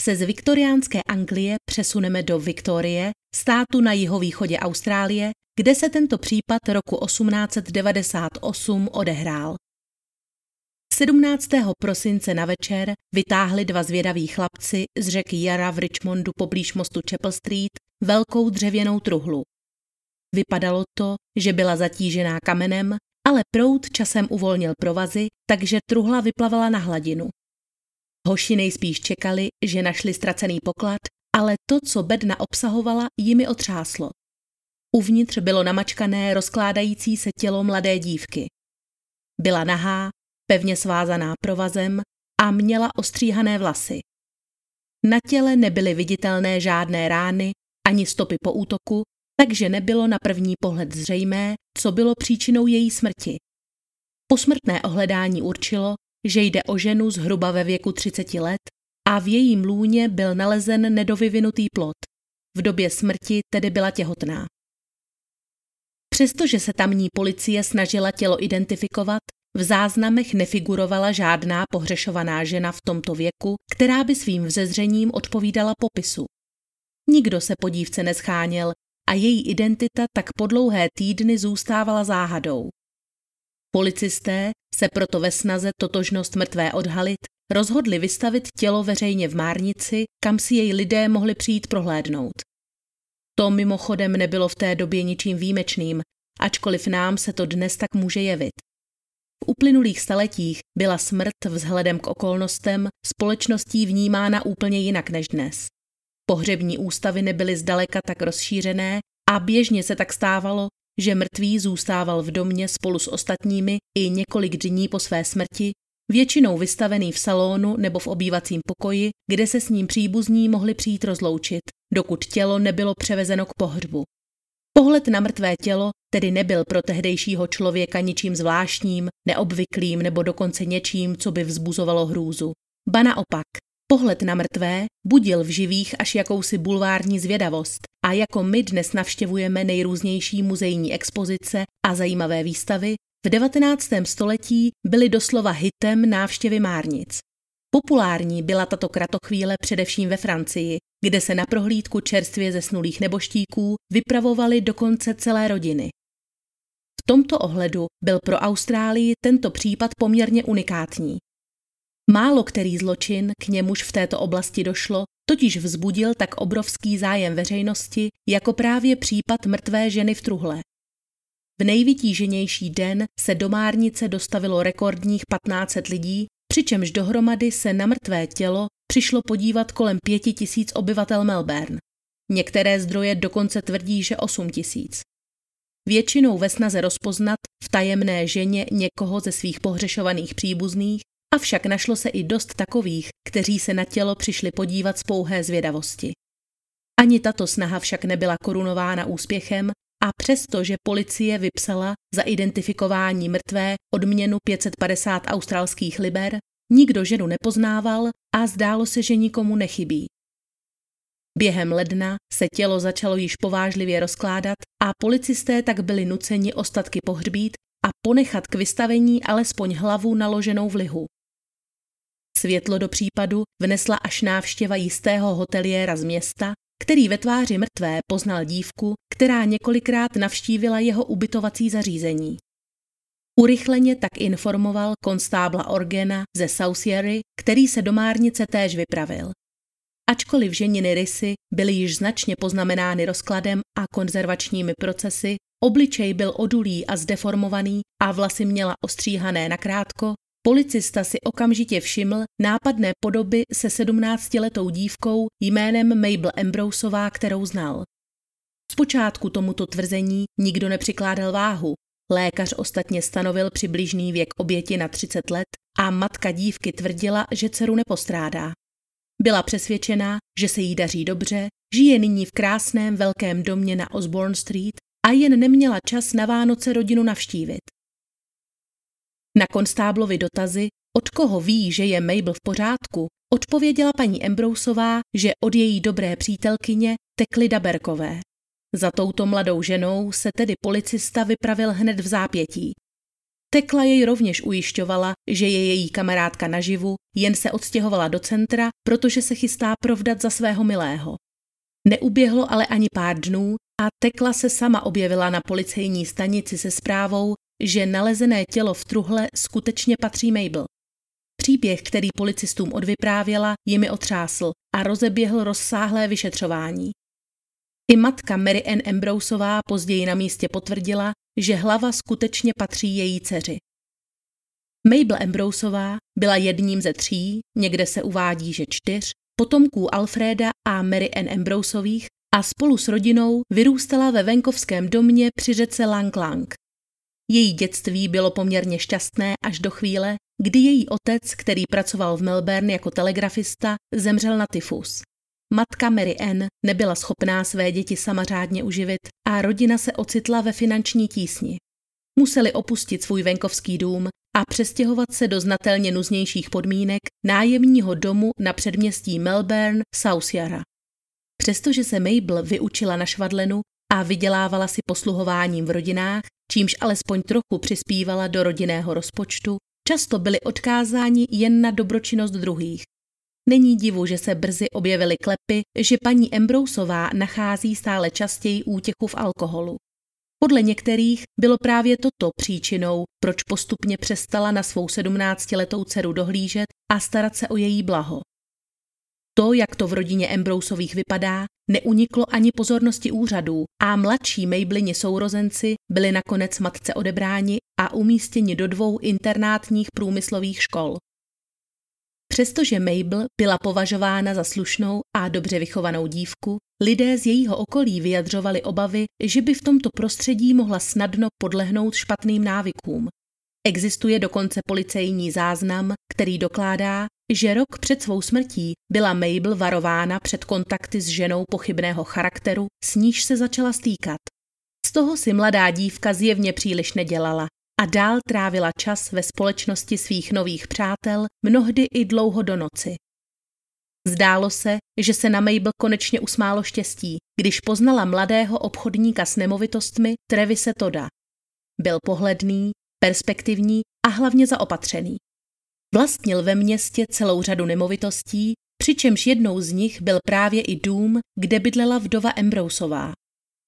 se z viktoriánské Anglie přesuneme do Viktorie, státu na jihovýchodě Austrálie, kde se tento případ roku 1898 odehrál. 17. prosince na večer vytáhli dva zvědaví chlapci z řeky Jara v Richmondu poblíž mostu Chapel Street velkou dřevěnou truhlu. Vypadalo to, že byla zatížená kamenem, ale proud časem uvolnil provazy, takže truhla vyplavala na hladinu. Hoši nejspíš čekali, že našli ztracený poklad, ale to, co bedna obsahovala, jimi otřáslo. Uvnitř bylo namačkané rozkládající se tělo mladé dívky. Byla nahá, pevně svázaná provazem a měla ostříhané vlasy. Na těle nebyly viditelné žádné rány ani stopy po útoku, takže nebylo na první pohled zřejmé, co bylo příčinou její smrti. Posmrtné ohledání určilo, že jde o ženu zhruba ve věku 30 let a v jejím lůně byl nalezen nedovyvinutý plod. V době smrti tedy byla těhotná. Přestože se tamní policie snažila tělo identifikovat, v záznamech nefigurovala žádná pohřešovaná žena v tomto věku, která by svým vzezřením odpovídala popisu. Nikdo se po dívce nescháněl a její identita tak po dlouhé týdny zůstávala záhadou. Policisté se proto ve snaze totožnost mrtvé odhalit rozhodli vystavit tělo veřejně v Márnici, kam si jej lidé mohli přijít prohlédnout. To mimochodem nebylo v té době ničím výjimečným, ačkoliv nám se to dnes tak může jevit. V uplynulých staletích byla smrt vzhledem k okolnostem společností vnímána úplně jinak než dnes. Pohřební ústavy nebyly zdaleka tak rozšířené a běžně se tak stávalo, že mrtvý zůstával v domě spolu s ostatními i několik dní po své smrti, většinou vystavený v salonu nebo v obývacím pokoji, kde se s ním příbuzní mohli přijít rozloučit, dokud tělo nebylo převezeno k pohřbu. Pohled na mrtvé tělo tedy nebyl pro tehdejšího člověka ničím zvláštním, neobvyklým nebo dokonce něčím, co by vzbuzovalo hrůzu. Ba naopak, Pohled na mrtvé budil v živých až jakousi bulvární zvědavost a jako my dnes navštěvujeme nejrůznější muzejní expozice a zajímavé výstavy, v 19. století byly doslova hitem návštěvy márnic. Populární byla tato kratochvíle především ve Francii, kde se na prohlídku čerstvě zesnulých neboštíků vypravovaly dokonce celé rodiny. V tomto ohledu byl pro Austrálii tento případ poměrně unikátní. Málo který zločin, k němuž v této oblasti došlo, totiž vzbudil tak obrovský zájem veřejnosti jako právě případ mrtvé ženy v truhle. V nejvytíženější den se do Márnice dostavilo rekordních 1500 lidí, přičemž dohromady se na mrtvé tělo přišlo podívat kolem pěti tisíc obyvatel Melbourne. Některé zdroje dokonce tvrdí, že 8 tisíc. Většinou ve snaze rozpoznat v tajemné ženě někoho ze svých pohřešovaných příbuzných Avšak našlo se i dost takových, kteří se na tělo přišli podívat z pouhé zvědavosti. Ani tato snaha však nebyla korunována úspěchem a přesto, že policie vypsala za identifikování mrtvé odměnu 550 australských liber, nikdo ženu nepoznával a zdálo se, že nikomu nechybí. Během ledna se tělo začalo již povážlivě rozkládat a policisté tak byli nuceni ostatky pohřbít a ponechat k vystavení alespoň hlavu naloženou v lihu. Světlo do případu vnesla až návštěva jistého hoteliéra z města, který ve tváři mrtvé poznal dívku, která několikrát navštívila jeho ubytovací zařízení. Urychleně tak informoval konstábla Orgena ze Sausieri, který se do Márnice též vypravil. Ačkoliv ženiny rysy byly již značně poznamenány rozkladem a konzervačními procesy, obličej byl odulý a zdeformovaný a vlasy měla ostříhané nakrátko, Policista si okamžitě všiml nápadné podoby se sedmnáctiletou dívkou jménem Mabel Ambroseová, kterou znal. Zpočátku tomuto tvrzení nikdo nepřikládal váhu. Lékař ostatně stanovil přibližný věk oběti na 30 let a matka dívky tvrdila, že dceru nepostrádá. Byla přesvědčená, že se jí daří dobře, žije nyní v krásném velkém domě na Osborne Street a jen neměla čas na Vánoce rodinu navštívit. Na konstáblovi dotazy, od koho ví, že je Mabel v pořádku, odpověděla paní Embrousová, že od její dobré přítelkyně Tekly Daberkové. Za touto mladou ženou se tedy policista vypravil hned v zápětí. Tekla jej rovněž ujišťovala, že je její kamarádka naživu, jen se odstěhovala do centra, protože se chystá provdat za svého milého. Neuběhlo ale ani pár dnů a Tekla se sama objevila na policejní stanici se zprávou, že nalezené tělo v truhle skutečně patří Mabel. Příběh, který policistům odvyprávěla, jimi otřásl a rozeběhl rozsáhlé vyšetřování. I matka Mary Ann Ambroseová později na místě potvrdila, že hlava skutečně patří její dceři. Mabel Ambroseová byla jedním ze tří, někde se uvádí, že čtyř, potomků Alfreda a Mary Ann Ambroseových a spolu s rodinou vyrůstala ve venkovském domě při řece Lang Lang. Její dětství bylo poměrně šťastné až do chvíle, kdy její otec, který pracoval v Melbourne jako telegrafista, zemřel na tyfus. Matka Mary Ann nebyla schopná své děti sama řádně uživit a rodina se ocitla ve finanční tísni. Museli opustit svůj venkovský dům a přestěhovat se do znatelně nuznějších podmínek nájemního domu na předměstí Melbourne South Yara. Přestože se Mabel vyučila na švadlenu a vydělávala si posluhováním v rodinách, čímž alespoň trochu přispívala do rodinného rozpočtu, často byli odkázáni jen na dobročinnost druhých. Není divu, že se brzy objevily klepy, že paní Embrousová nachází stále častěji útěchu v alkoholu. Podle některých bylo právě toto příčinou, proč postupně přestala na svou sedmnáctiletou dceru dohlížet a starat se o její blaho. To, jak to v rodině Embrousových vypadá, neuniklo ani pozornosti úřadů a mladší Mablini sourozenci byli nakonec matce odebráni a umístěni do dvou internátních průmyslových škol. Přestože Mabel byla považována za slušnou a dobře vychovanou dívku, lidé z jejího okolí vyjadřovali obavy, že by v tomto prostředí mohla snadno podlehnout špatným návykům. Existuje dokonce policejní záznam, který dokládá, že rok před svou smrtí byla Mabel varována před kontakty s ženou pochybného charakteru, s níž se začala stýkat. Z toho si mladá dívka zjevně příliš nedělala a dál trávila čas ve společnosti svých nových přátel, mnohdy i dlouho do noci. Zdálo se, že se na Mabel konečně usmálo štěstí, když poznala mladého obchodníka s nemovitostmi Trevise Toda. Byl pohledný, perspektivní a hlavně zaopatřený. Vlastnil ve městě celou řadu nemovitostí, přičemž jednou z nich byl právě i dům, kde bydlela vdova Embrousová.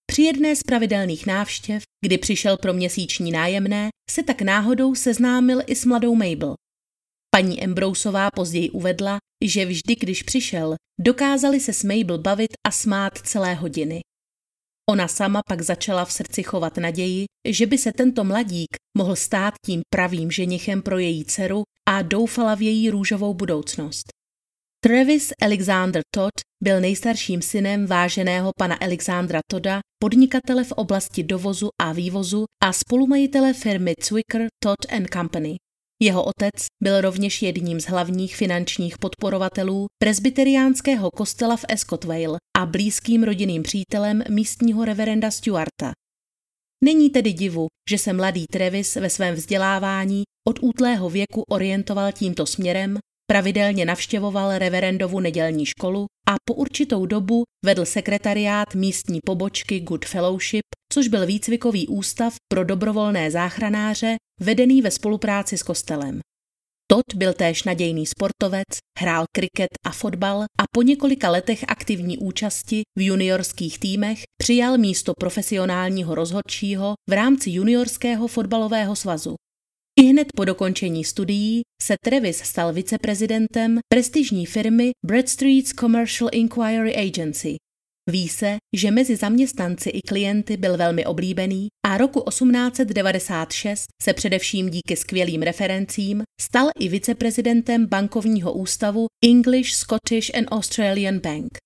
Při jedné z pravidelných návštěv, kdy přišel pro měsíční nájemné, se tak náhodou seznámil i s mladou Mabel. Paní Embrousová později uvedla, že vždy, když přišel, dokázali se s Mabel bavit a smát celé hodiny. Ona sama pak začala v srdci chovat naději, že by se tento mladík mohl stát tím pravým ženichem pro její dceru a doufala v její růžovou budoucnost. Travis Alexander Todd byl nejstarším synem váženého pana Alexandra Toda, podnikatele v oblasti dovozu a vývozu a spolumajitele firmy Zwicker Todd and Company. Jeho otec byl rovněž jedním z hlavních finančních podporovatelů presbyteriánského kostela v Escotvale a blízkým rodinným přítelem místního reverenda Stuarta. Není tedy divu, že se mladý Travis ve svém vzdělávání od útlého věku orientoval tímto směrem, pravidelně navštěvoval reverendovu nedělní školu a po určitou dobu vedl sekretariát místní pobočky Good Fellowship, což byl výcvikový ústav pro dobrovolné záchranáře, vedený ve spolupráci s kostelem. Todd byl též nadějný sportovec, hrál kriket a fotbal a po několika letech aktivní účasti v juniorských týmech přijal místo profesionálního rozhodčího v rámci juniorského fotbalového svazu. I hned po dokončení studií se Travis stal viceprezidentem prestižní firmy Bradstreet's Commercial Inquiry Agency. Ví se, že mezi zaměstnanci i klienty byl velmi oblíbený a roku 1896 se především díky skvělým referencím stal i viceprezidentem bankovního ústavu English, Scottish and Australian Bank.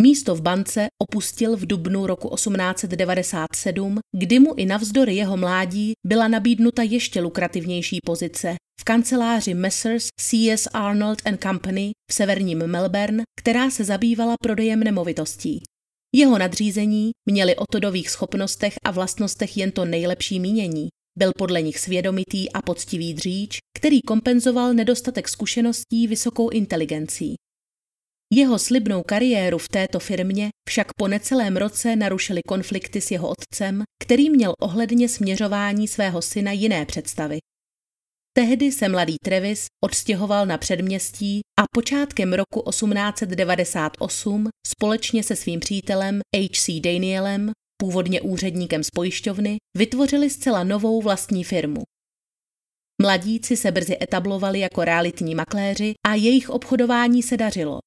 Místo v bance opustil v dubnu roku 1897, kdy mu i navzdory jeho mládí byla nabídnuta ještě lukrativnější pozice v kanceláři Messrs. C.S. Arnold and Company v severním Melbourne, která se zabývala prodejem nemovitostí. Jeho nadřízení měli o Todových schopnostech a vlastnostech jen to nejlepší mínění. Byl podle nich svědomitý a poctivý dříč, který kompenzoval nedostatek zkušeností vysokou inteligencí. Jeho slibnou kariéru v této firmě však po necelém roce narušily konflikty s jeho otcem, který měl ohledně směřování svého syna jiné představy. Tehdy se mladý Travis odstěhoval na předměstí a počátkem roku 1898 společně se svým přítelem H.C. Danielem, původně úředníkem z pojišťovny, vytvořili zcela novou vlastní firmu. Mladíci se brzy etablovali jako realitní makléři a jejich obchodování se dařilo.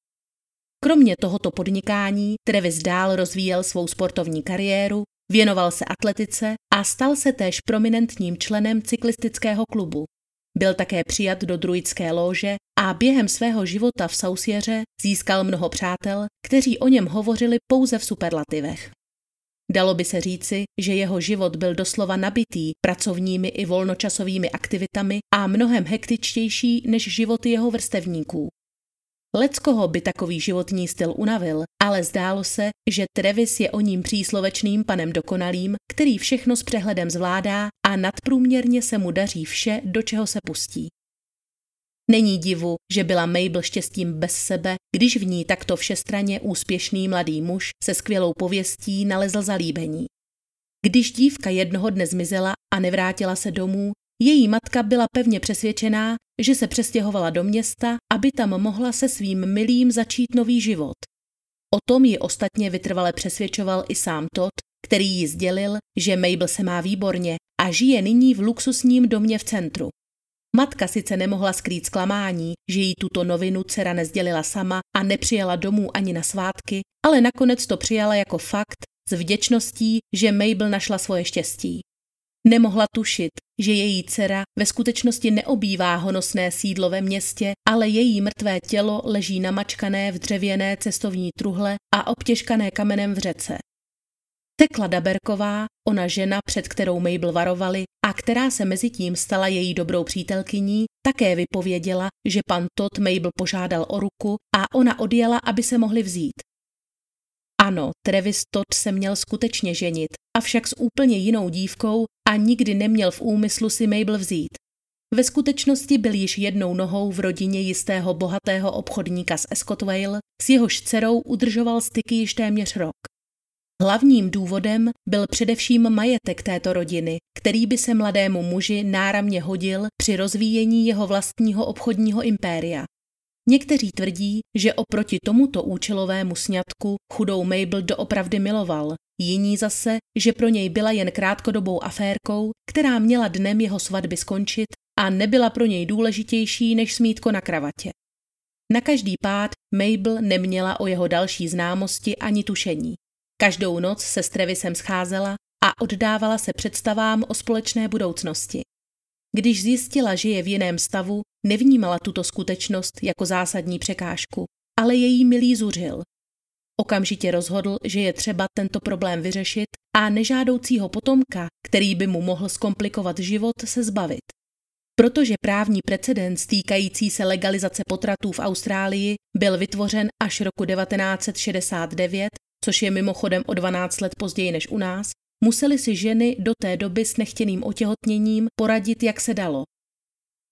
Kromě tohoto podnikání Travis dál rozvíjel svou sportovní kariéru, věnoval se atletice a stal se též prominentním členem cyklistického klubu. Byl také přijat do druidské lože a během svého života v Sausieře získal mnoho přátel, kteří o něm hovořili pouze v superlativech. Dalo by se říci, že jeho život byl doslova nabitý pracovními i volnočasovými aktivitami a mnohem hektičtější než životy jeho vrstevníků. Leckoho by takový životní styl unavil, ale zdálo se, že Travis je o ním příslovečným panem dokonalým, který všechno s přehledem zvládá a nadprůměrně se mu daří vše, do čeho se pustí. Není divu, že byla Mabel štěstím bez sebe, když v ní takto všestraně úspěšný mladý muž se skvělou pověstí nalezl zalíbení. Když dívka jednoho dne zmizela a nevrátila se domů, její matka byla pevně přesvědčená, že se přestěhovala do města, aby tam mohla se svým milým začít nový život. O tom ji ostatně vytrvale přesvědčoval i sám Todd, který jí sdělil, že Mabel se má výborně a žije nyní v luxusním domě v centru. Matka sice nemohla skrýt zklamání, že jí tuto novinu dcera nezdělila sama a nepřijela domů ani na svátky, ale nakonec to přijala jako fakt s vděčností, že Mabel našla svoje štěstí. Nemohla tušit, že její dcera ve skutečnosti neobývá honosné sídlo ve městě, ale její mrtvé tělo leží namačkané v dřevěné cestovní truhle a obtěžkané kamenem v řece. Tekla Daberková, ona žena, před kterou Mabel varovali a která se mezi tím stala její dobrou přítelkyní, také vypověděla, že pan Todd Mabel požádal o ruku a ona odjela, aby se mohli vzít. Ano, Travis Todd se měl skutečně ženit, avšak s úplně jinou dívkou a nikdy neměl v úmyslu si Mabel vzít. Ve skutečnosti byl již jednou nohou v rodině jistého bohatého obchodníka z Escotvale, s jehož dcerou udržoval styky již téměř rok. Hlavním důvodem byl především majetek této rodiny, který by se mladému muži náramně hodil při rozvíjení jeho vlastního obchodního impéria. Někteří tvrdí, že oproti tomuto účelovému sňatku chudou Mabel doopravdy miloval, jiní zase, že pro něj byla jen krátkodobou aférkou, která měla dnem jeho svatby skončit a nebyla pro něj důležitější než smítko na kravatě. Na každý pád Mabel neměla o jeho další známosti ani tušení. Každou noc se s Trevisem scházela a oddávala se představám o společné budoucnosti. Když zjistila, že je v jiném stavu, nevnímala tuto skutečnost jako zásadní překážku, ale její milý zuřil. Okamžitě rozhodl, že je třeba tento problém vyřešit a nežádoucího potomka, který by mu mohl zkomplikovat život, se zbavit. Protože právní precedens týkající se legalizace potratů v Austrálii byl vytvořen až roku 1969, což je mimochodem o 12 let později než u nás, museli si ženy do té doby s nechtěným otěhotněním poradit, jak se dalo.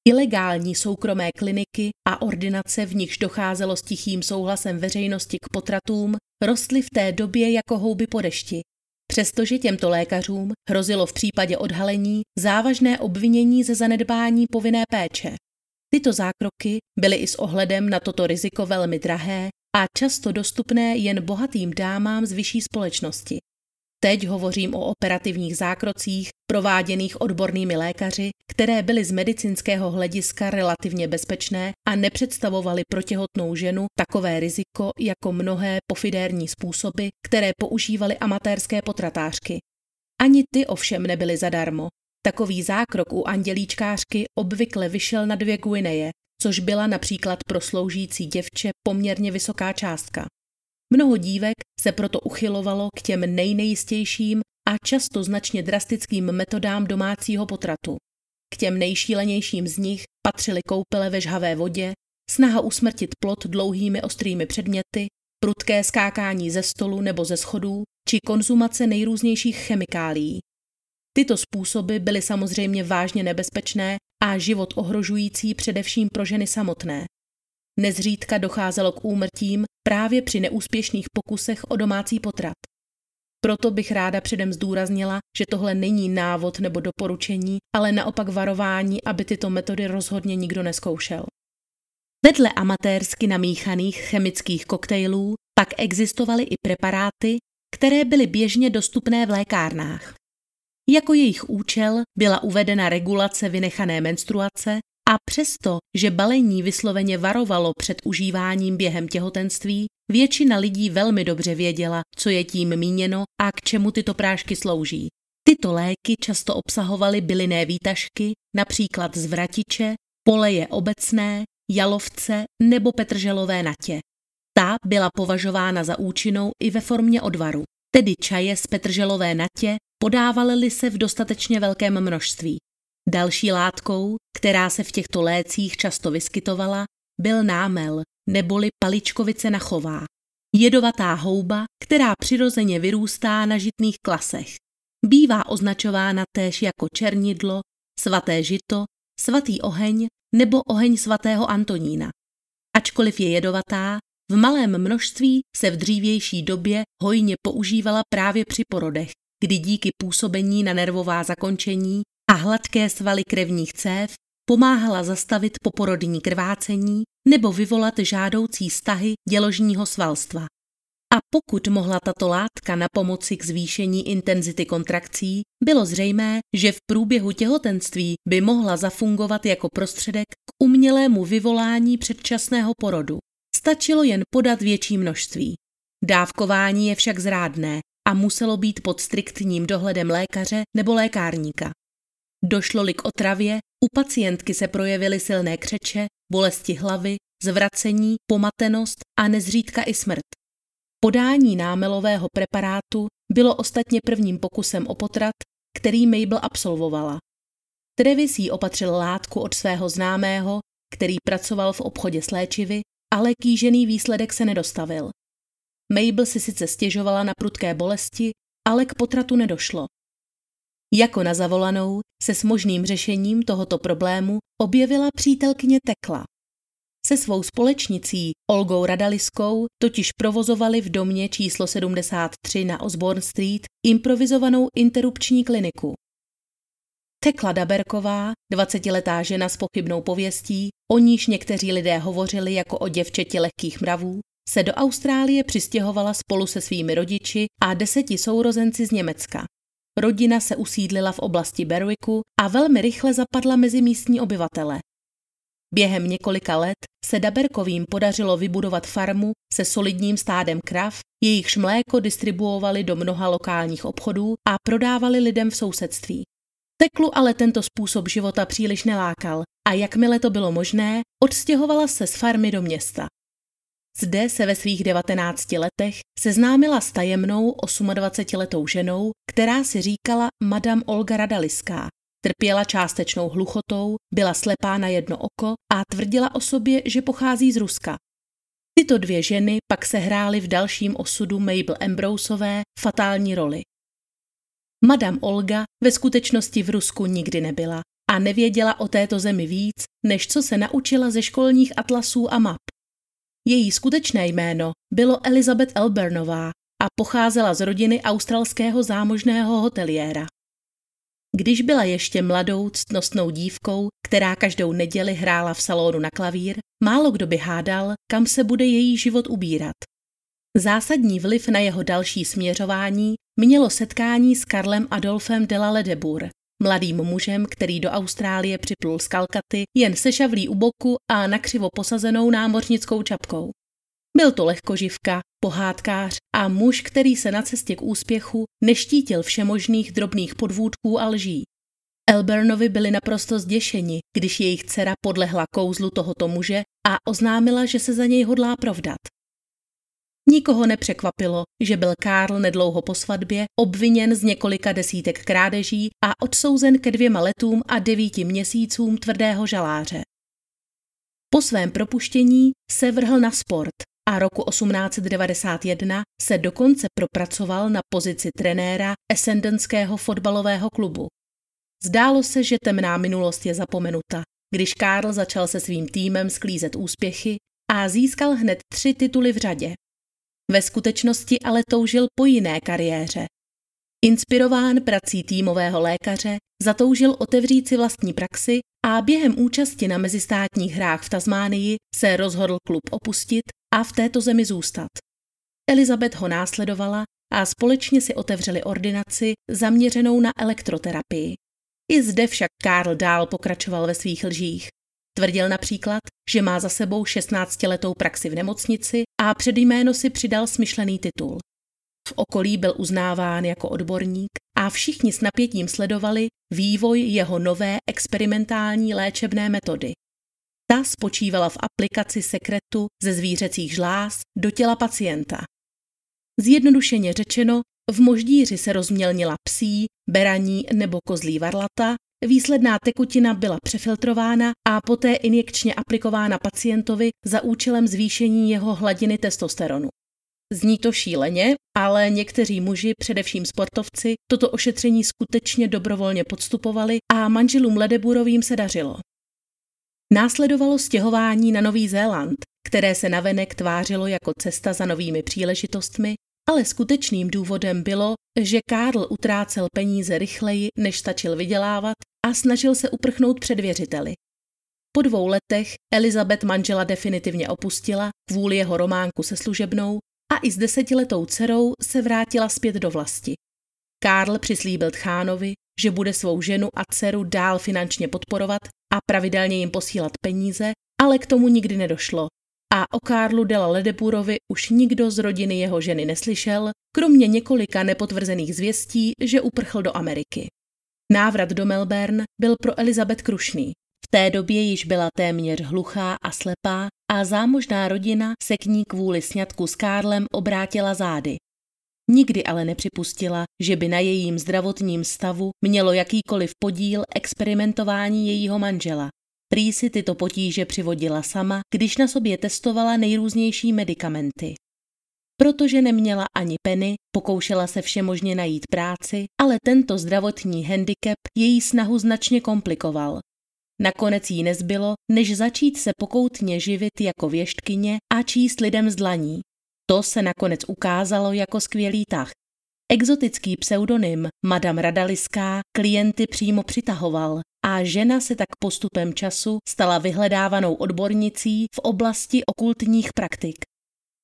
Ilegální soukromé kliniky a ordinace, v nichž docházelo s tichým souhlasem veřejnosti k potratům, rostly v té době jako houby po dešti. Přestože těmto lékařům hrozilo v případě odhalení závažné obvinění ze zanedbání povinné péče. Tyto zákroky byly i s ohledem na toto riziko velmi drahé a často dostupné jen bohatým dámám z vyšší společnosti. Teď hovořím o operativních zákrocích prováděných odbornými lékaři, které byly z medicínského hlediska relativně bezpečné a nepředstavovaly pro těhotnou ženu takové riziko jako mnohé pofidérní způsoby, které používaly amatérské potratářky. Ani ty ovšem nebyly zadarmo. Takový zákrok u andělíčkářky obvykle vyšel na dvě guineje, což byla například pro sloužící děvče poměrně vysoká částka. Mnoho dívek se proto uchylovalo k těm nejnejistějším a často značně drastickým metodám domácího potratu. K těm nejšílenějším z nich patřily koupele ve žhavé vodě, snaha usmrtit plot dlouhými ostrými předměty, prudké skákání ze stolu nebo ze schodů či konzumace nejrůznějších chemikálií. Tyto způsoby byly samozřejmě vážně nebezpečné a život ohrožující především pro ženy samotné. Nezřídka docházelo k úmrtím právě při neúspěšných pokusech o domácí potrat. Proto bych ráda předem zdůraznila, že tohle není návod nebo doporučení, ale naopak varování, aby tyto metody rozhodně nikdo neskoušel. Vedle amatérsky namíchaných chemických koktejlů pak existovaly i preparáty, které byly běžně dostupné v lékárnách. Jako jejich účel byla uvedena regulace vynechané menstruace a přesto, že balení vysloveně varovalo před užíváním během těhotenství, většina lidí velmi dobře věděla, co je tím míněno a k čemu tyto prášky slouží. Tyto léky často obsahovaly bylinné výtažky, například zvratiče, poleje obecné, jalovce nebo petrželové natě. Ta byla považována za účinnou i ve formě odvaru, tedy čaje z petrželové natě podávaly se v dostatečně velkém množství. Další látkou, která se v těchto lécích často vyskytovala, byl námel, neboli paličkovice nachová. Jedovatá houba, která přirozeně vyrůstá na žitných klasech. Bývá označována též jako černidlo, svaté žito, svatý oheň nebo oheň svatého Antonína. Ačkoliv je jedovatá, v malém množství se v dřívější době hojně používala právě při porodech, kdy díky působení na nervová zakončení hladké svaly krevních cév pomáhala zastavit poporodní krvácení nebo vyvolat žádoucí stahy děložního svalstva. A pokud mohla tato látka na pomoci k zvýšení intenzity kontrakcí, bylo zřejmé, že v průběhu těhotenství by mohla zafungovat jako prostředek k umělému vyvolání předčasného porodu. Stačilo jen podat větší množství. Dávkování je však zrádné a muselo být pod striktním dohledem lékaře nebo lékárníka. Došlo-li k otravě, u pacientky se projevily silné křeče, bolesti hlavy, zvracení, pomatenost a nezřídka i smrt. Podání námelového preparátu bylo ostatně prvním pokusem o potrat, který Mabel absolvovala. Travis jí opatřil látku od svého známého, který pracoval v obchodě s léčivy, ale kýžený výsledek se nedostavil. Mabel si sice stěžovala na prudké bolesti, ale k potratu nedošlo. Jako na zavolanou se s možným řešením tohoto problému objevila přítelkyně Tekla. Se svou společnicí Olgou Radaliskou totiž provozovali v domě číslo 73 na Osborne Street improvizovanou interrupční kliniku. Tekla Daberková, 20-letá žena s pochybnou pověstí, o níž někteří lidé hovořili jako o děvčeti lehkých mravů, se do Austrálie přistěhovala spolu se svými rodiči a deseti sourozenci z Německa. Rodina se usídlila v oblasti Berwicku a velmi rychle zapadla mezi místní obyvatele. Během několika let se Daberkovým podařilo vybudovat farmu se solidním stádem krav, jejichž mléko distribuovali do mnoha lokálních obchodů a prodávali lidem v sousedství. Teklu ale tento způsob života příliš nelákal a jakmile to bylo možné, odstěhovala se z farmy do města. Zde se ve svých 19 letech seznámila s tajemnou 28-letou ženou, která si říkala Madame Olga Radaliská. Trpěla částečnou hluchotou, byla slepá na jedno oko a tvrdila o sobě, že pochází z Ruska. Tyto dvě ženy pak sehrály v dalším osudu Mabel Ambroseové fatální roli. Madame Olga ve skutečnosti v Rusku nikdy nebyla a nevěděla o této zemi víc, než co se naučila ze školních atlasů a map. Její skutečné jméno bylo Elizabeth Elbernová a pocházela z rodiny australského zámožného hoteliéra. Když byla ještě mladou, ctnostnou dívkou, která každou neděli hrála v salonu na klavír, málo kdo by hádal, kam se bude její život ubírat. Zásadní vliv na jeho další směřování mělo setkání s Karlem Adolfem de la Ledebour, mladým mužem, který do Austrálie připlul z Kalkaty jen se šavlí u boku a nakřivo posazenou námořnickou čapkou. Byl to lehkoživka, pohádkář a muž, který se na cestě k úspěchu neštítil všemožných drobných podvůdků a lží. Elbernovi byli naprosto zděšeni, když jejich dcera podlehla kouzlu tohoto muže a oznámila, že se za něj hodlá provdat. Nikoho nepřekvapilo, že byl Karl nedlouho po svatbě obviněn z několika desítek krádeží a odsouzen ke dvěma letům a devíti měsícům tvrdého žaláře. Po svém propuštění se vrhl na sport a roku 1891 se dokonce propracoval na pozici trenéra Essendonského fotbalového klubu. Zdálo se, že temná minulost je zapomenuta, když Karl začal se svým týmem sklízet úspěchy a získal hned tři tituly v řadě. Ve skutečnosti ale toužil po jiné kariéře. Inspirován prací týmového lékaře, zatoužil otevřít si vlastní praxi a během účasti na mezistátních hrách v Tasmánii se rozhodl klub opustit a v této zemi zůstat. Elizabeth ho následovala a společně si otevřeli ordinaci zaměřenou na elektroterapii. I zde však Karl dál pokračoval ve svých lžích. Tvrdil například, že má za sebou 16-letou praxi v nemocnici a před jméno si přidal smyšlený titul. V okolí byl uznáván jako odborník a všichni s napětím sledovali vývoj jeho nové experimentální léčebné metody. Ta spočívala v aplikaci sekretu ze zvířecích žláz do těla pacienta. Zjednodušeně řečeno, v moždíři se rozmělnila psí, beraní nebo kozlí varlata, výsledná tekutina byla přefiltrována a poté injekčně aplikována pacientovi za účelem zvýšení jeho hladiny testosteronu. Zní to šíleně, ale někteří muži, především sportovci, toto ošetření skutečně dobrovolně podstupovali a manželům Ledeburovým se dařilo. Následovalo stěhování na Nový Zéland, které se navenek tvářilo jako cesta za novými příležitostmi, ale skutečným důvodem bylo, že Karl utrácel peníze rychleji, než stačil vydělávat a snažil se uprchnout před věřiteli. Po dvou letech Elizabeth manžela definitivně opustila kvůli jeho románku se služebnou a i s desetiletou dcerou se vrátila zpět do vlasti. Karl přislíbil Tchánovi, že bude svou ženu a dceru dál finančně podporovat a pravidelně jim posílat peníze, ale k tomu nikdy nedošlo. A o Karlu Dela Ledeburovi už nikdo z rodiny jeho ženy neslyšel, kromě několika nepotvrzených zvěstí, že uprchl do Ameriky. Návrat do Melbourne byl pro Elizabeth krušný. V té době již byla téměř hluchá a slepá a zámožná rodina se k ní kvůli sňatku s Karlem obrátila zády. Nikdy ale nepřipustila, že by na jejím zdravotním stavu mělo jakýkoliv podíl experimentování jejího manžela. Prý si tyto potíže přivodila sama, když na sobě testovala nejrůznější medicamenty. Protože neměla ani peny, pokoušela se všemožně najít práci, ale tento zdravotní handicap její snahu značně komplikoval. Nakonec jí nezbylo, než začít se pokoutně živit jako věštkyně a číst lidem z dlaní. To se nakonec ukázalo jako skvělý tah. Exotický pseudonym Madame Radaliská klienty přímo přitahoval a žena se tak postupem času stala vyhledávanou odbornicí v oblasti okultních praktik.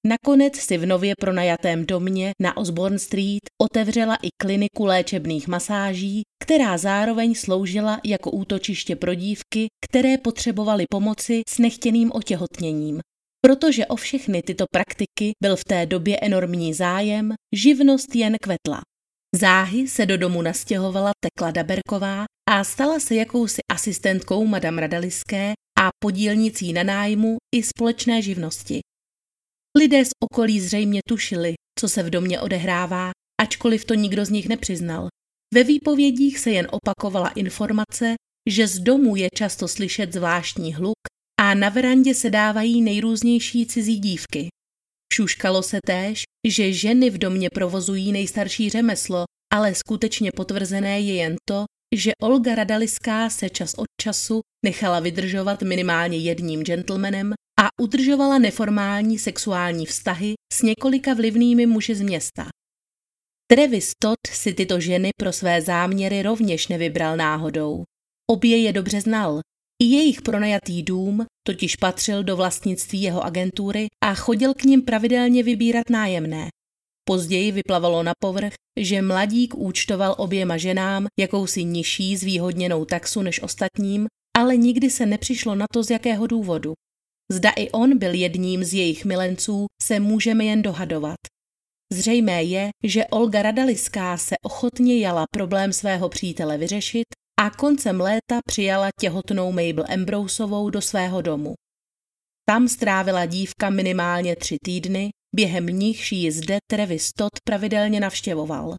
Nakonec si v nově pronajatém domě na Osborne Street otevřela i kliniku léčebných masáží, která zároveň sloužila jako útočiště pro dívky, které potřebovaly pomoci s nechtěným otěhotněním. Protože o všechny tyto praktiky byl v té době enormní zájem, živnost jen kvetla. Záhy se do domu nastěhovala Tekla Daberková a stala se jakousi asistentkou Madame Radaliské a podílnicí na nájmu i společné živnosti. Lidé z okolí zřejmě tušili, co se v domě odehrává, ačkoliv to nikdo z nich nepřiznal. Ve výpovědích se jen opakovala informace, že z domu je často slyšet zvláštní hluk a na verandě se dávají nejrůznější cizí dívky. Šuškalo se též, že ženy v domě provozují nejstarší řemeslo, ale skutečně potvrzené je jen to, že Olga Radaliská se čas od času nechala vydržovat minimálně jedním gentlemanem a udržovala neformální sexuální vztahy s několika vlivnými muži z města. Travis Todd si tyto ženy pro své záměry rovněž nevybral náhodou. Obě je dobře znal. I jejich pronajatý dům totiž patřil do vlastnictví jeho agentury a chodil k ním pravidelně vybírat nájemné. Později vyplavalo na povrch, že mladík účtoval oběma ženám jakousi nižší zvýhodněnou taxu než ostatním, ale nikdy se nepřišlo na to, z jakého důvodu. Zda i on byl jedním z jejich milenců, se můžeme jen dohadovat. Zřejmé je, že Olga Radaliská se ochotně jala problém svého přítele vyřešit a koncem léta přijala těhotnou Mabel Ambroseovou do svého domu. Tam strávila dívka minimálně tři týdny, během nichž ji zde Travis Todd pravidelně navštěvoval.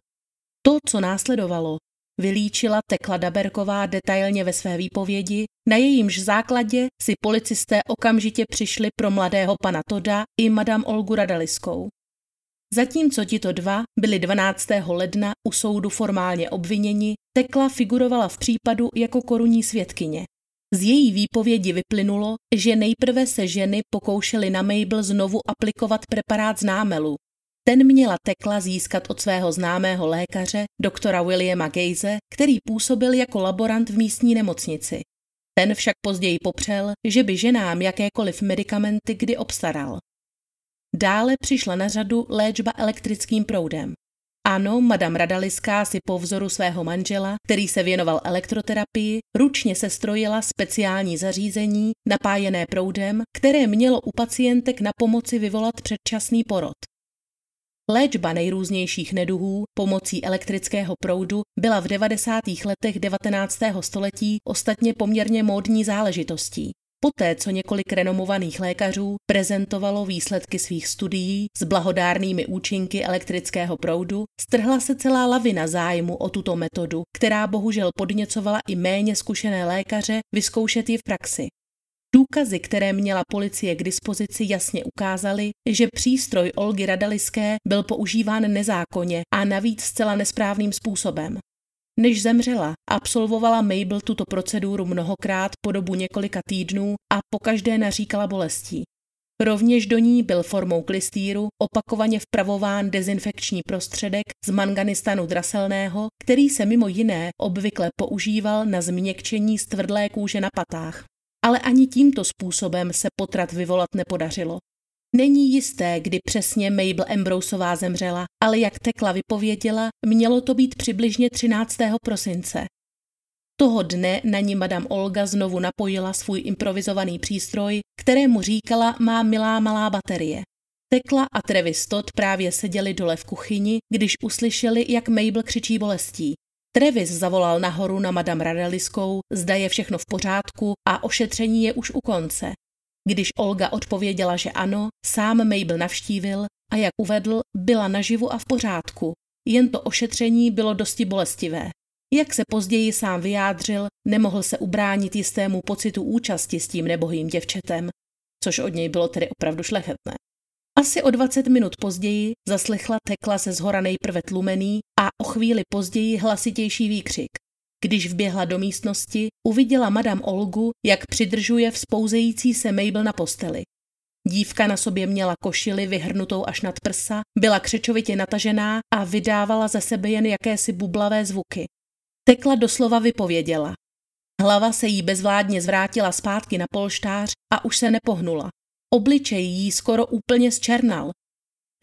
To, co následovalo, vylíčila Tekla Daberková detailně ve své výpovědi, na jejímž základě si policisté okamžitě přišli pro mladého pana Toda i madam Olgu Radaliskou. Zatímco tito dva byli 12. ledna u soudu formálně obviněni, Tekla figurovala v případu jako korunní svědkyně. Z její výpovědi vyplynulo, že nejprve se ženy pokoušely na Mabel znovu aplikovat preparát z námelu. Ten měla Tekla získat od svého známého lékaře, doktora Williama Gejze, který působil jako laborant v místní nemocnici. Ten však později popřel, že by ženám jakékoliv medicamenty kdy obstaral. Dále přišla na řadu léčba elektrickým proudem. Ano, madam Radaliská si po vzoru svého manžela, který se věnoval elektroterapii, ručně sestrojila speciální zařízení napájené proudem, které mělo u pacientek na pomoci vyvolat předčasný porod. Léčba nejrůznějších neduhů pomocí elektrického proudu byla v 90. letech 19. století ostatně poměrně módní záležitostí. Poté, co několik renomovaných lékařů prezentovalo výsledky svých studií s blahodárnými účinky elektrického proudu, strhla se celá lavina zájmu o tuto metodu, která bohužel podněcovala i méně zkušené lékaře vyzkoušet ji v praxi. Důkazy, které měla policie k dispozici, jasně ukázaly, že přístroj Olgy Radaliské byl používán nezákonně a navíc zcela nesprávným způsobem. Než zemřela, absolvovala Mabel tuto proceduru mnohokrát po dobu několika týdnů a pokaždé naříkala bolestí. Rovněž do ní byl formou klistýru opakovaně vpravován dezinfekční prostředek z manganistanu draselného, který se mimo jiné obvykle používal na změkčení stvrdlé kůže na patách. Ale ani tímto způsobem se potrat vyvolat nepodařilo. Není jisté, kdy přesně Mabel Ambroseová zemřela, ale jak Tekla vypověděla, mělo to být přibližně 13. prosince. Toho dne na ní madam Olga znovu napojila svůj improvizovaný přístroj, kterému říkala má milá malá baterie. Tekla a Travis Todd právě seděli dole v kuchyni, když uslyšeli, jak Mabel křičí bolestí. Travis zavolal nahoru na madam Radeliskou, zda je všechno v pořádku a ošetření je už u konce. Když Olga odpověděla, že ano, sám Mabel navštívil a jak uvedl, byla naživu a v pořádku. Jen to ošetření bylo dosti bolestivé. Jak se později sám vyjádřil, nemohl se ubránit jistému pocitu účasti s tím nebohým děvčetem, což od něj bylo tedy opravdu šlechetné. Asi o 20 minut později zaslechla Tekla se zhora nejprve tlumený a o chvíli později hlasitější výkřik. Když vběhla do místnosti, uviděla madam Olgu, jak přidržuje vzpouzející se Mabel na posteli. Dívka na sobě měla košili vyhrnutou až nad prsa, byla křečovitě natažená a vydávala ze sebe jen jakési bublavé zvuky. Tekla doslova vypověděla. Hlava se jí bezvládně zvrátila zpátky na polštář a už se nepohnula. Obličej jí skoro úplně zčernal.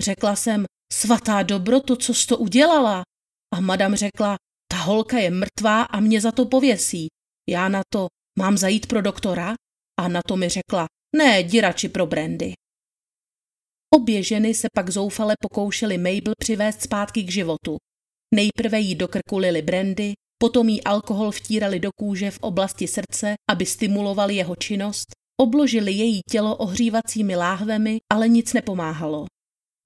Řekla jsem, svatá dobroto, co jsi to udělala? A madam řekla, ta holka je mrtvá a mě za to pověsí. Já na to, mám zajít pro doktora? A na to mi řekla, ne, jdi radši pro Brandy. Obě ženy se pak zoufale pokoušely Mabel přivést zpátky k životu. Nejprve jí do krku lili brandy, potom jí alkohol vtírali do kůže v oblasti srdce, aby stimulovali jeho činnost, obložili její tělo ohřívacími láhvemi, ale nic nepomáhalo.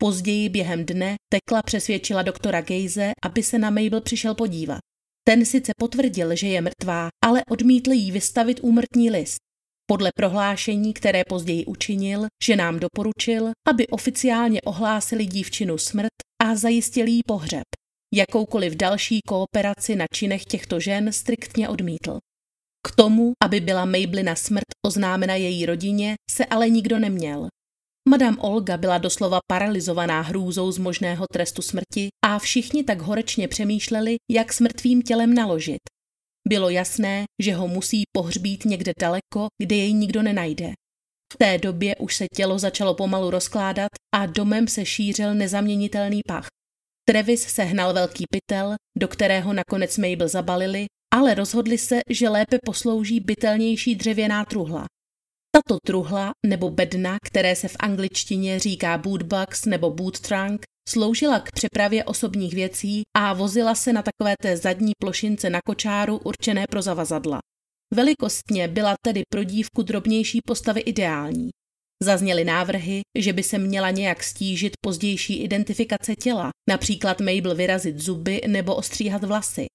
Později během dne Tekla přesvědčila doktora Gejze, aby se na Mabel přišel podívat. Ten sice potvrdil, že je mrtvá, ale odmítl jí vystavit úmrtní list. Podle prohlášení, které později učinil, že nám doporučil, aby oficiálně ohlásili dívčinu smrt a zajistili jí pohřeb. Jakoukoliv další kooperaci na činech těchto žen striktně odmítl. K tomu, aby byla Mablina smrt oznámena její rodině, se ale nikdo neměl. Madame Olga byla doslova paralizovaná hrůzou z možného trestu smrti a všichni tak horečně přemýšleli, jak s mrtvým tělem naložit. Bylo jasné, že ho musí pohřbít někde daleko, kde jej nikdo nenajde. V té době už se tělo začalo pomalu rozkládat a domem se šířil nezaměnitelný pach. Travis sehnal velký pytel, do kterého nakonec Mabel zabalili, ale rozhodli se, že lépe poslouží bytelnější dřevěná truhla. Tato truhla nebo bedna, které se v angličtině říká bootbox nebo boot trunk, sloužila k přepravě osobních věcí a vozila se na takové té zadní plošince na kočáru určené pro zavazadla. Velikostně byla tedy pro dívku drobnější postavy ideální. Zazněly návrhy, že by se měla nějak stížit pozdější identifikace těla, například Mabel vyrazit zuby nebo ostříhat vlasy.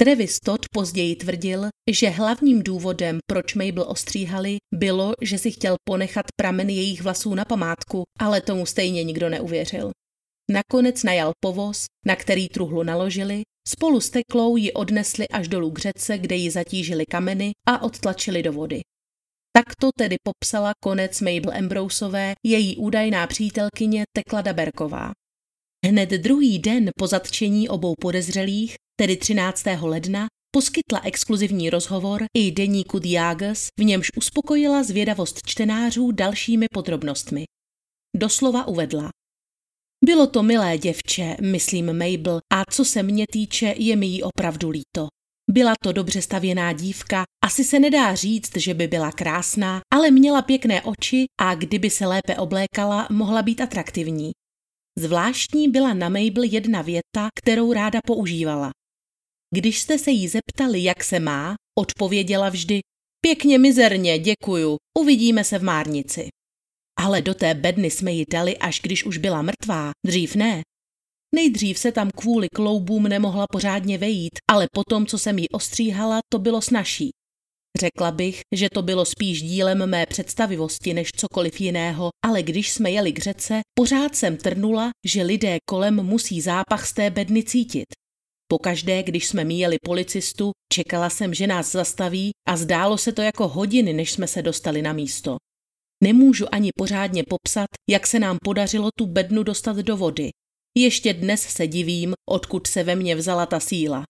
Travis Todd později tvrdil, že hlavním důvodem, proč Mabel ostříhali, bylo, že si chtěl ponechat pramen jejich vlasů na památku, ale tomu stejně nikdo neuvěřil. Nakonec najal povoz, na který truhlu naložili, spolu s teklou ji odnesli až dolů k řece, kde ji zatížili kameny a odtlačili do vody. Takto tedy popsala konec Mabel Ambroseové její údajná přítelkyně Tekla Daberková. Hned druhý den po zatčení obou podezřelých, tedy 13. ledna, poskytla exkluzivní rozhovor i deníku Diagas, v němž uspokojila zvědavost čtenářů dalšími podrobnostmi. Doslova uvedla. Bylo to milé děvče, myslím Mabel, a co se mě týče, je mi jí opravdu líto. Byla to dobře stavěná dívka, asi se nedá říct, že by byla krásná, ale měla pěkné oči a kdyby se lépe oblékala, mohla být atraktivní. Zvláštní byla na Mabel jedna věta, kterou ráda používala. Když jste se jí zeptali, jak se má, odpověděla vždy Pěkně mizerně, děkuju, uvidíme se v Márnici. Ale do té bedny jsme ji dali, až když už byla mrtvá, dřív ne. Nejdřív se tam kvůli kloubům nemohla pořádně vejít, ale potom, co jsem ji ostříhala, to bylo snažší. Řekla bych, že to bylo spíš dílem mé představivosti než cokoliv jiného, ale když jsme jeli k řece, pořád jsem trnula, že lidé kolem musí zápach z té bedny cítit. Pokaždé, když jsme míjeli policistu, čekala jsem, že nás zastaví a zdálo se to jako hodiny, než jsme se dostali na místo. Nemůžu ani pořádně popsat, jak se nám podařilo tu bednu dostat do vody. Ještě dnes se divím, odkud se ve mně vzala ta síla.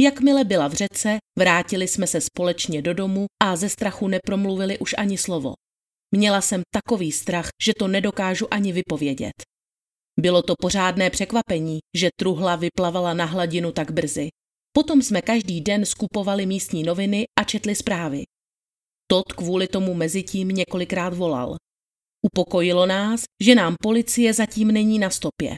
Jakmile byla v řece, vrátili jsme se společně do domu a ze strachu nepromluvili už ani slovo. Měla jsem takový strach, že to nedokážu ani vypovědět. Bylo to pořádné překvapení, že truhla vyplavala na hladinu tak brzy. Potom jsme každý den skupovali místní noviny a četli zprávy. Tot kvůli tomu mezitím několikrát volal. Upokojilo nás, že nám policie zatím není na stopě.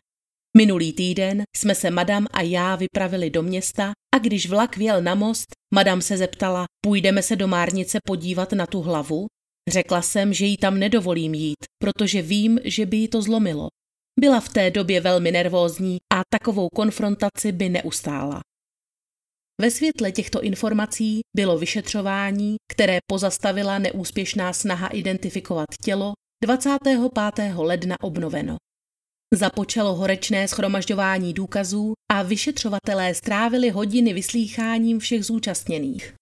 Minulý týden jsme se madam a já vypravili do města a když vlak vjel na most, madam se zeptala, půjdeme se do Márnice podívat na tu hlavu? Řekla jsem, že jí tam nedovolím jít, protože vím, že by jí to zlomilo. Byla v té době velmi nervózní a takovou konfrontaci by neustála. Ve světle těchto informací bylo vyšetřování, které pozastavila neúspěšná snaha identifikovat tělo, 25. ledna obnoveno. Započalo horečné schromažďování důkazů a vyšetřovatelé strávili hodiny vyslýcháním všech zúčastněných.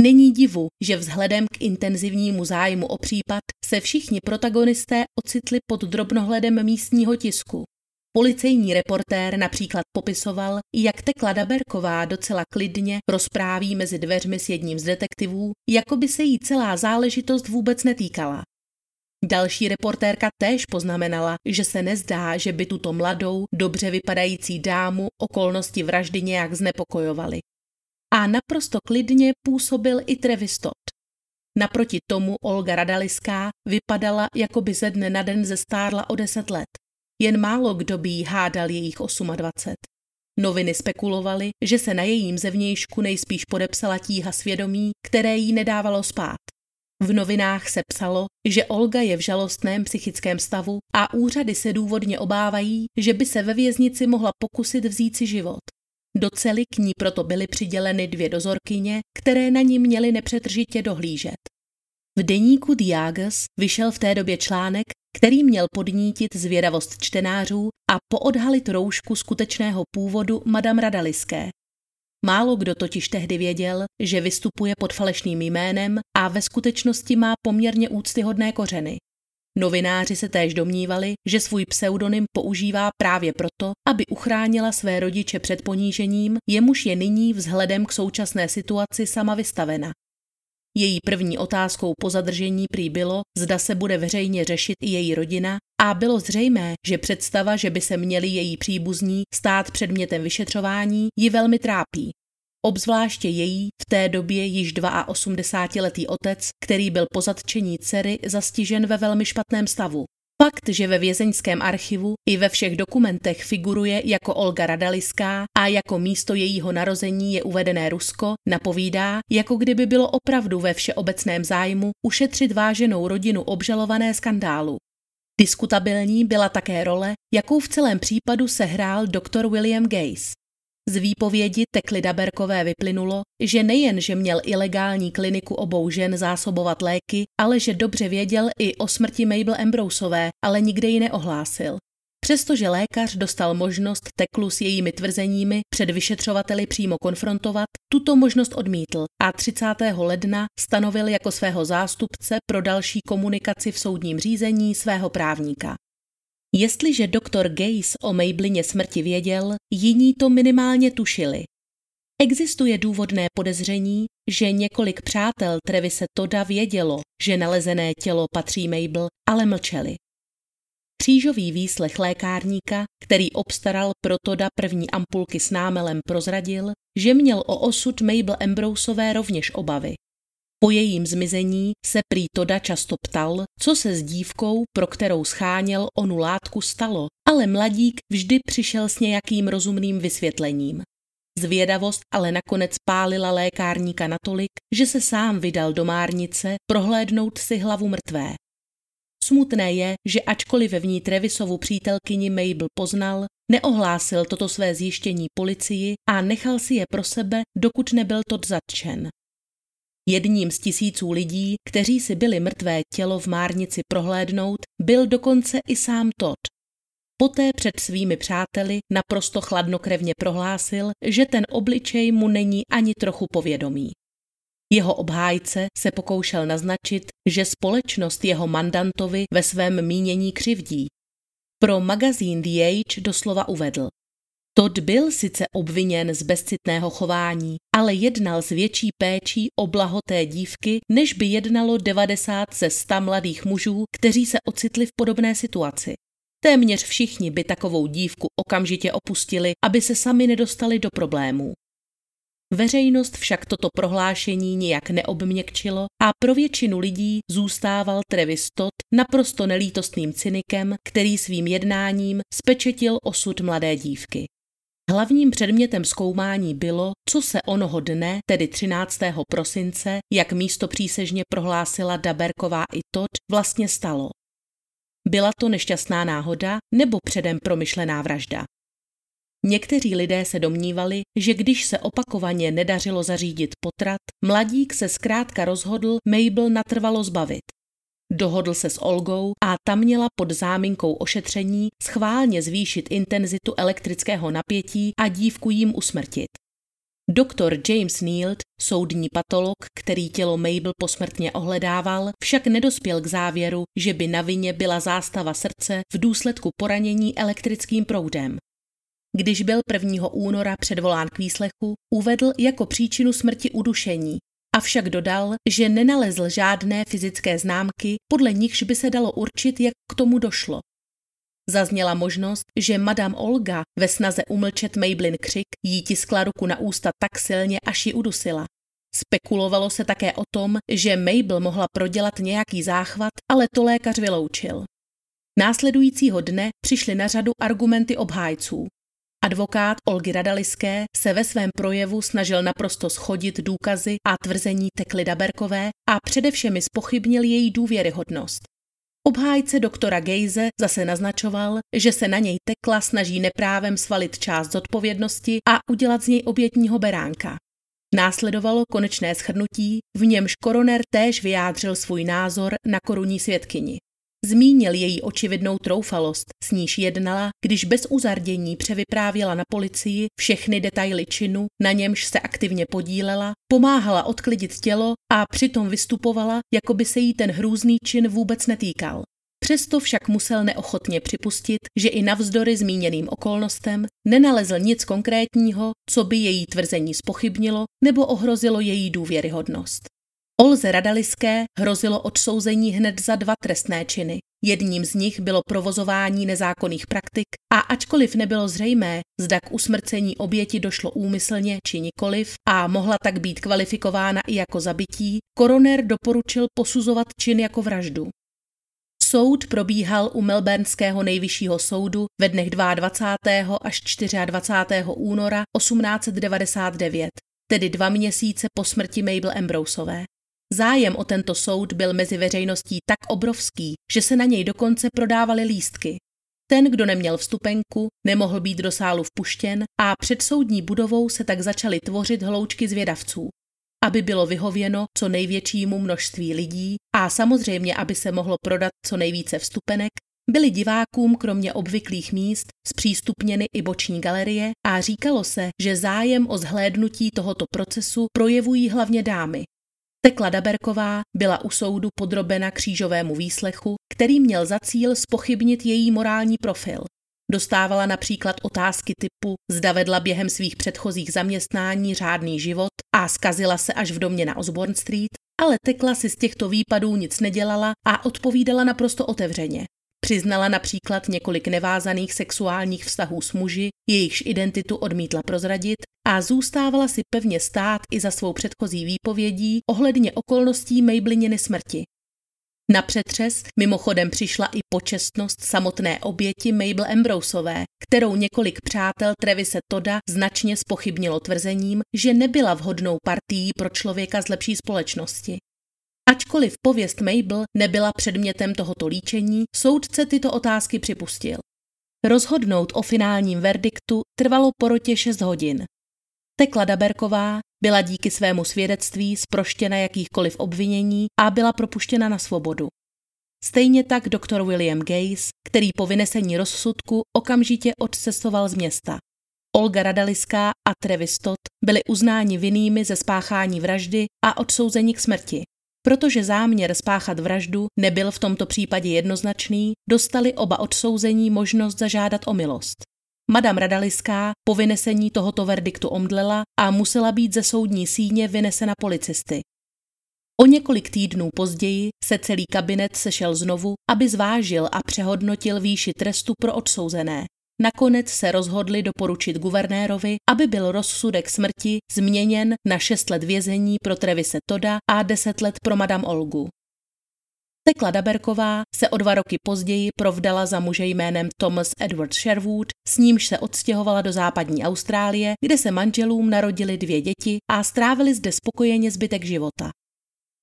Není divu, že vzhledem k intenzivnímu zájmu o případ se všichni protagonisté ocitli pod drobnohledem místního tisku. Policejní reportér například popisoval, jak Tekla Daberková docela klidně rozpráví mezi dveřmi s jedním z detektivů, jako by se jí celá záležitost vůbec netýkala. Další reportérka též poznamenala, že se nezdá, že by tuto mladou, dobře vypadající dámu okolnosti vraždy nějak znepokojovaly. A naprosto klidně působil i Travis Todd. Naproti tomu Olga Radaliská vypadala, jako by ze dne na den zestárla o deset let. Jen málo kdo by jí hádal jejich 28. Noviny spekulovaly, že se na jejím zevnějšku nejspíš podepsala tíha svědomí, které jí nedávalo spát. V novinách se psalo, že Olga je v žalostném psychickém stavu a úřady se důvodně obávají, že by se ve věznici mohla pokusit vzít si život. Do cely k ní proto byly přiděleny dvě dozorkyně, které na ní měly nepřetržitě dohlížet. V deníku Diagas vyšel v té době článek, který měl podnítit zvědavost čtenářů a poodhalit roušku skutečného původu Madame Radaliské. Málo kdo totiž tehdy věděl, že vystupuje pod falešným jménem a ve skutečnosti má poměrně úctyhodné kořeny. Novináři se též domnívali, že svůj pseudonym používá právě proto, aby uchránila své rodiče před ponížením, jemuž je nyní vzhledem k současné situaci sama vystavena. Její první otázkou po zadržení prý bylo, zda se bude veřejně řešit i její rodina a bylo zřejmé, že představa, že by se měli její příbuzní stát předmětem vyšetřování, ji velmi trápí. Obzvláště její v té době již 82-letý otec, který byl po zatčení dcery zastižen ve velmi špatném stavu. Fakt, že ve vězeňském archivu i ve všech dokumentech figuruje jako Olga Radaliská a jako místo jejího narození je uvedené Rusko, napovídá, jako kdyby bylo opravdu ve všeobecném zájmu ušetřit váženou rodinu obžalované skandálu. Diskutabilní byla také role, jakou v celém případu sehrál doktor William Gaze. Z výpovědi Tekly Daberkové vyplynulo, že nejen, že měl ilegální kliniku obou žen zásobovat léky, ale že dobře věděl i o smrti Mabel Ambroseové, ale nikde ji neohlásil. Přestože lékař dostal možnost Teklu s jejími tvrzeními před vyšetřovateli přímo konfrontovat, tuto možnost odmítl a 30. ledna stanovil jako svého zástupce pro další komunikaci v soudním řízení svého právníka. Jestliže doktor Gaze o Maybelině smrti věděl, jiní to minimálně tušili. Existuje důvodné podezření, že několik přátel Trevise Toda vědělo, že nalezené tělo patří Mabel, ale mlčeli. Křížový výslech lékárníka, který obstaral pro Toda první ampulky s námelem, prozradil, že měl o osud Mabel Ambroseové rovněž obavy. Po jejím zmizení se prý Toda často ptal, co se s dívkou, pro kterou scháněl onu látku, stalo, ale mladík vždy přišel s nějakým rozumným vysvětlením. Zvědavost ale nakonec pálila lékárníka natolik, že se sám vydal do márnice prohlédnout si hlavu mrtvé. Smutné je, že ačkoliv v ní Trevisovu přítelkyni Mabel poznal, neohlásil toto své zjištění policii a nechal si je pro sebe, dokud nebyl tot zatčen. Jedním z tisíců lidí, kteří si byli mrtvé tělo v márnici prohlédnout, byl dokonce i sám Todd. Poté před svými přáteli naprosto chladnokrevně prohlásil, že ten obličej mu není ani trochu povědomý. Jeho obhájce se pokoušel naznačit, že společnost jeho mandantovi ve svém mínění křivdí. Pro magazín The Age doslova uvedl. Todd byl sice obviněn z bezcitného chování, ale jednal s větší péčí o blaho té dívky, než by jednalo 90 ze 100 mladých mužů, kteří se ocitli v podobné situaci. Téměř všichni by takovou dívku okamžitě opustili, aby se sami nedostali do problémů. Veřejnost však toto prohlášení nijak neobměkčilo a pro většinu lidí zůstával Travis Todd naprosto nelítostným cynikem, který svým jednáním spečetil osud mladé dívky. Hlavním předmětem zkoumání bylo, co se onoho dne, tedy 13. prosince, jak místo přísežně prohlásila Daberková i Todd, vlastně stalo. Byla to nešťastná náhoda nebo předem promyšlená vražda? Někteří lidé se domnívali, že když se opakovaně nedařilo zařídit potrat, mladík se zkrátka rozhodl Mabel natrvalo zbavit. Dohodl se s Olgou a ta měla pod záminkou ošetření schválně zvýšit intenzitu elektrického napětí a dívku jim usmrtit. Doktor James Neild, soudní patolog, který tělo Mabel posmrtně ohledával, však nedospěl k závěru, že by na vině byla zástava srdce v důsledku poranění elektrickým proudem. Když byl 1. února předvolán k výslechu, uvedl jako příčinu smrti udušení, avšak dodal, že nenalezl žádné fyzické známky, podle nichž by se dalo určit, jak k tomu došlo. Zazněla možnost, že madame Olga ve snaze umlčet Maybelin křik jí tiskla ruku na ústa tak silně, až ji udusila. Spekulovalo se také o tom, že Mabel mohla prodělat nějaký záchvat, ale to lékař vyloučil. Následujícího dne přišly na řadu argumenty obhájců. Advokát Olgy Radaliské se ve svém projevu snažil naprosto schodit důkazy a tvrzení Tekly Daberkové a především spochybnil její důvěryhodnost. Obhájce doktora Gejze zase naznačoval, že se na něj Tekla snaží neprávem svalit část zodpovědnosti a udělat z něj obětního beránka. Následovalo konečné shrnutí, v němž koroner též vyjádřil svůj názor na korunní svědkyni. Zmínil její očividnou troufalost, s níž jednala, když bez uzardění převyprávěla na policii všechny detaily činu, na němž se aktivně podílela, pomáhala odklidit tělo a přitom vystupovala, jako by se jí ten hrůzný čin vůbec netýkal. Přesto však musel neochotně připustit, že i navzdory zmíněným okolnostem nenalezl nic konkrétního, co by její tvrzení spochybnilo nebo ohrozilo její důvěryhodnost. Olze Radaliské hrozilo odsouzení hned za dva trestné činy. Jedním z nich bylo provozování nezákonných praktik a ačkoliv nebylo zřejmé, zda k usmrcení oběti došlo úmyslně či nikoliv a mohla tak být kvalifikována i jako zabití, koroner doporučil posuzovat čin jako vraždu. Soud probíhal u Melbourneského nejvyššího soudu ve dnech 22. až 24. února 1899, tedy dva měsíce po smrti Mabel Ambroseové. Zájem o tento soud byl mezi veřejností tak obrovský, že se na něj dokonce prodávaly lístky. Ten, kdo neměl vstupenku, nemohl být do sálu vpuštěn a před soudní budovou se tak začaly tvořit hloučky zvědavců. Aby bylo vyhověno co největšímu množství lidí a samozřejmě, aby se mohlo prodat co nejvíce vstupenek, byly divákům kromě obvyklých míst zpřístupněny i boční galerie a říkalo se, že zájem o zhlédnutí tohoto procesu projevují hlavně dámy, Tekla Daberková byla u soudu podrobena křížovému výslechu, který měl za cíl spochybnit její morální profil. Dostávala například otázky typu, zda vedla během svých předchozích zaměstnání řádný život a skazila se až v domě na Osborne Street, ale Tekla si z těchto výpadů nic nedělala a odpovídala naprosto otevřeně. Přiznala například několik nevázaných sexuálních vztahů s muži, jejichž identitu odmítla prozradit a zůstávala si pevně stát i za svou předchozí výpovědí ohledně okolností Mablininy smrti. Na přetřes mimochodem přišla i počestnost samotné oběti Mabel Ambroseové, kterou několik přátel Trevise Toda značně spochybnilo tvrzením, že nebyla vhodnou partií pro člověka z lepší společnosti. Ačkoliv pověst Mabel nebyla předmětem tohoto líčení, soudce tyto otázky připustil. Rozhodnout o finálním verdiktu trvalo porotě 6 hodin. Tekla Daberková byla díky svému svědectví zproštěna jakýchkoliv obvinění a byla propuštěna na svobodu. Stejně tak doktor William Gaze, který po vynesení rozsudku okamžitě odcestoval z města. Olga Radaliská a Travis byli uznáni vinnými ze spáchání vraždy a odsouzeni k smrti. Protože záměr spáchat vraždu nebyl v tomto případě jednoznačný, dostali oba odsouzení možnost zažádat o milost. Madame Radaliská po vynesení tohoto verdiktu omdlela a musela být ze soudní síně vynesena policisty. O několik týdnů později se celý kabinet sešel znovu, aby zvážil a přehodnotil výši trestu pro odsouzené. Nakonec se rozhodli doporučit guvernérovi, aby byl rozsudek smrti změněn na 6 let vězení pro Trevise Toda a 10 let pro Madame Olgu. Tekla Daberková se o dva roky později provdala za muže jménem Thomas Edward Sherwood, s nímž se odstěhovala do západní Austrálie, kde se manželům narodili dvě děti a strávili zde spokojeně zbytek života.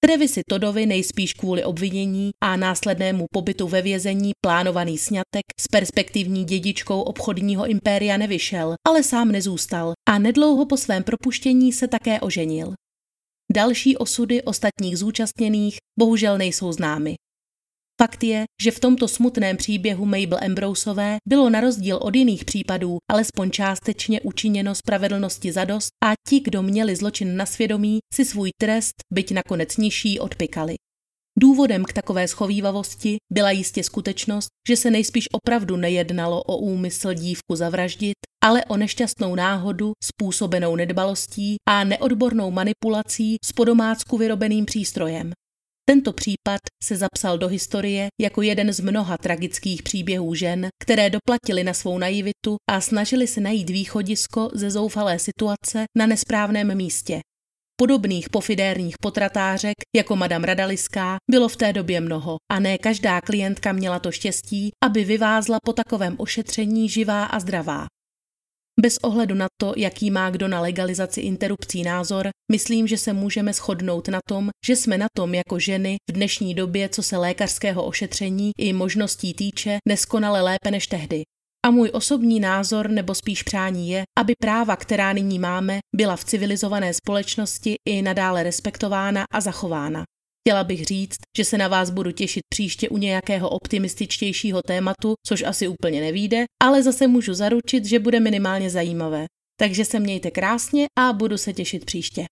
Trevisi Todovi nejspíš kvůli obvinění a následnému pobytu ve vězení plánovaný sňatek s perspektivní dědičkou obchodního impéria nevyšel, ale sám nezůstal a nedlouho po svém propuštění se také oženil. Další osudy ostatních zúčastněných bohužel nejsou známy. Fakt je, že v tomto smutném příběhu Mabel Ambroseové bylo na rozdíl od jiných případů alespoň částečně učiněno spravedlnosti zadost a ti, kdo měli zločin na svědomí, si svůj trest, byť nakonec nižší, odpikali. Důvodem k takové schovývavosti byla jistě skutečnost, že se nejspíš opravdu nejednalo o úmysl dívku zavraždit, ale o nešťastnou náhodu způsobenou nedbalostí a neodbornou manipulací s podomácku vyrobeným přístrojem. Tento případ se zapsal do historie jako jeden z mnoha tragických příběhů žen, které doplatili na svou naivitu a snažili se najít východisko ze zoufalé situace na nesprávném místě. Podobných pofidérních potratářek jako Madame Radaliská bylo v té době mnoho a ne každá klientka měla to štěstí, aby vyvázla po takovém ošetření živá a zdravá. Bez ohledu na to, jaký má kdo na legalizaci interrupcí názor, myslím, že se můžeme shodnout na tom, že jsme na tom jako ženy v dnešní době, co se lékařského ošetření i možností týče, neskonale lépe než tehdy. A můj osobní názor nebo spíš přání je, aby práva, která nyní máme, byla v civilizované společnosti i nadále respektována a zachována. Chtěla bych říct, že se na vás budu těšit příště u nějakého optimističtějšího tématu, což asi úplně nevíde, ale zase můžu zaručit, že bude minimálně zajímavé. Takže se mějte krásně a budu se těšit příště.